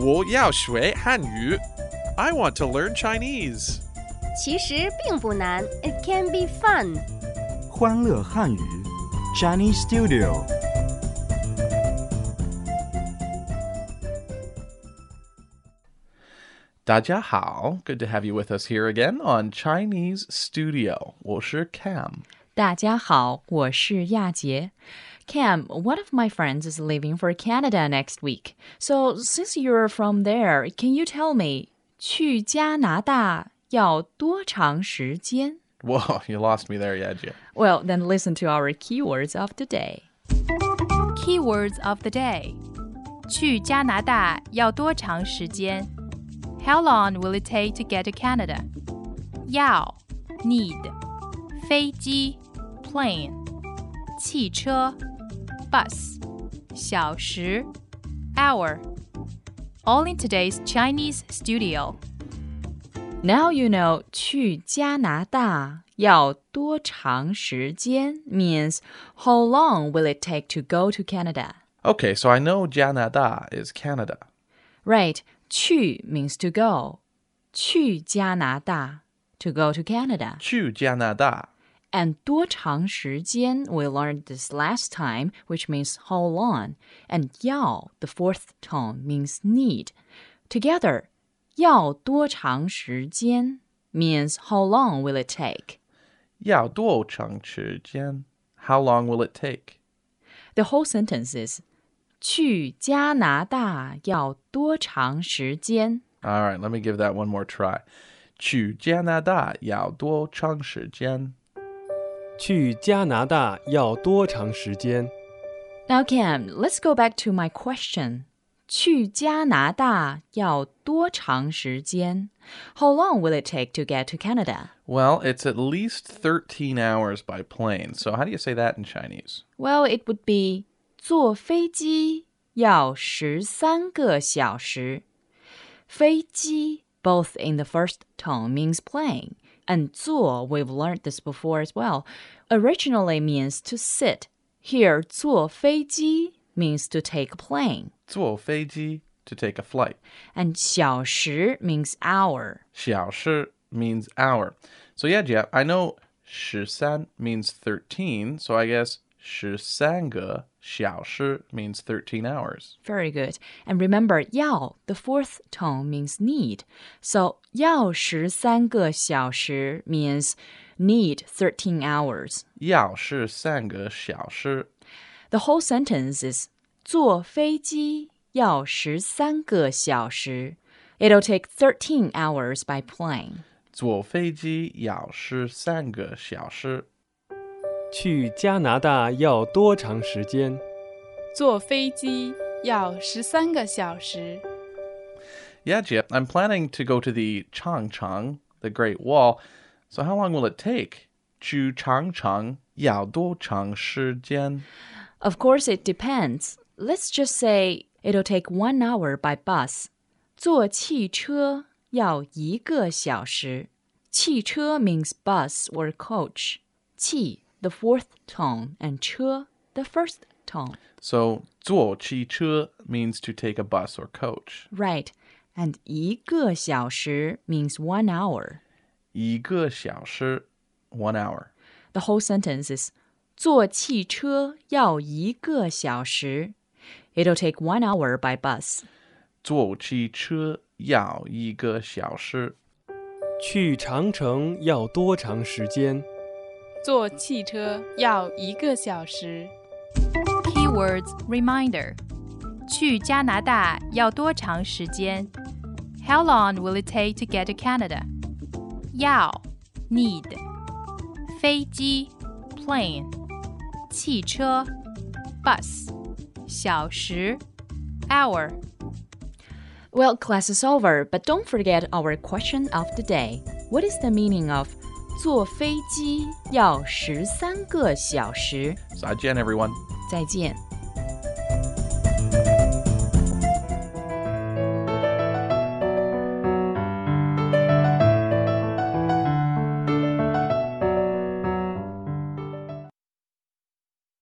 我要学汉语。I want to learn Chinese. 其实并不难，It can be fun。欢乐汉语，Chinese Studio。大家好，Good to have you with us here again on Chinese Studio. 我是 Cam. 大家好，我是亚杰。 Cam, one of my friends is leaving for Canada next week. So since you're from there, can you tell me 去加拿大要多长时间? Whoa, you lost me there, Yajie. Well, then listen to our keywords of the day. Keywords of the day. 去加拿大要多长时间? How long will it take to get to Canada? 要 need 飞机 plane 汽车 bus 小时 hour all in today's Chinese studio. Now you know 去加拿大要多长时间 means how long will it take to go to Canada? Okay, so I know Canada is Canada. Right, 去 means to go. 去加拿大 to go to Canada. 去加拿大 And 多长时间 we learned this last time, which means how long. And 要 the fourth tone means need. Together, 要多长时间 means how long will it take. 要多长时间 How long will it take? The whole sentence is 去加拿大要多长时间? All right, let me give that one more try. 去加拿大要多长时间 去加拿大要多长时间？ Now, Cam, let's go back to my question. 去加拿大要多长时间? How long will it take to get to Canada? Well, it's at least 13 hours by plane. So how do you say that in Chinese? Well, it would be 坐飞机要十三个小时。飞机 both in the first tone means plane, and 坐 we've learned this before as well. Originally means to sit. Here, 坐飞机 means to take a plane, 坐飞机 to take a flight. and 小时 means hour. 小时 means hour. So yeah, Jeff, I know 十三 means 13, so I guess 十三个小时 means 13 hours. Very good. And remember, 要 the fourth tone means need. So 要十三个小时 means need 13 hours. 要十三个小时 The whole sentence is 坐飞机要十三个小时. It'll take 13 hours by plane. 坐飞机要十三个小时 去加拿大要多长时间？坐飞机要十三个小时。Yeah, Jip, I'm planning to go to the Changcheng, the Great Wall. So how long will it take? 去长城要多长时间? Of course, it depends. Let's just say it'll take one hour by bus. 坐汽车要一个小时。汽车 means bus or coach. 汽 the fourth tone and 车 the first tone. So 坐汽车 means to take a bus or coach. Right. And 一个小时 means one hour. 一个小时 one hour. The whole sentence is 坐汽车要一个小时. It'll take one hour by bus. 坐汽车要一个小时去长城要多长时间？ 坐汽车要一个小时。 Keywords reminder. 去加拿大要多长时间? How long will it take to get to Canada? 要 need 飞机 plane 汽车 bus 小时 hour Well, class is over, but don't forget our question of the day. What is the meaning of 坐飞机要十三个小时？再见 everyone. 再见。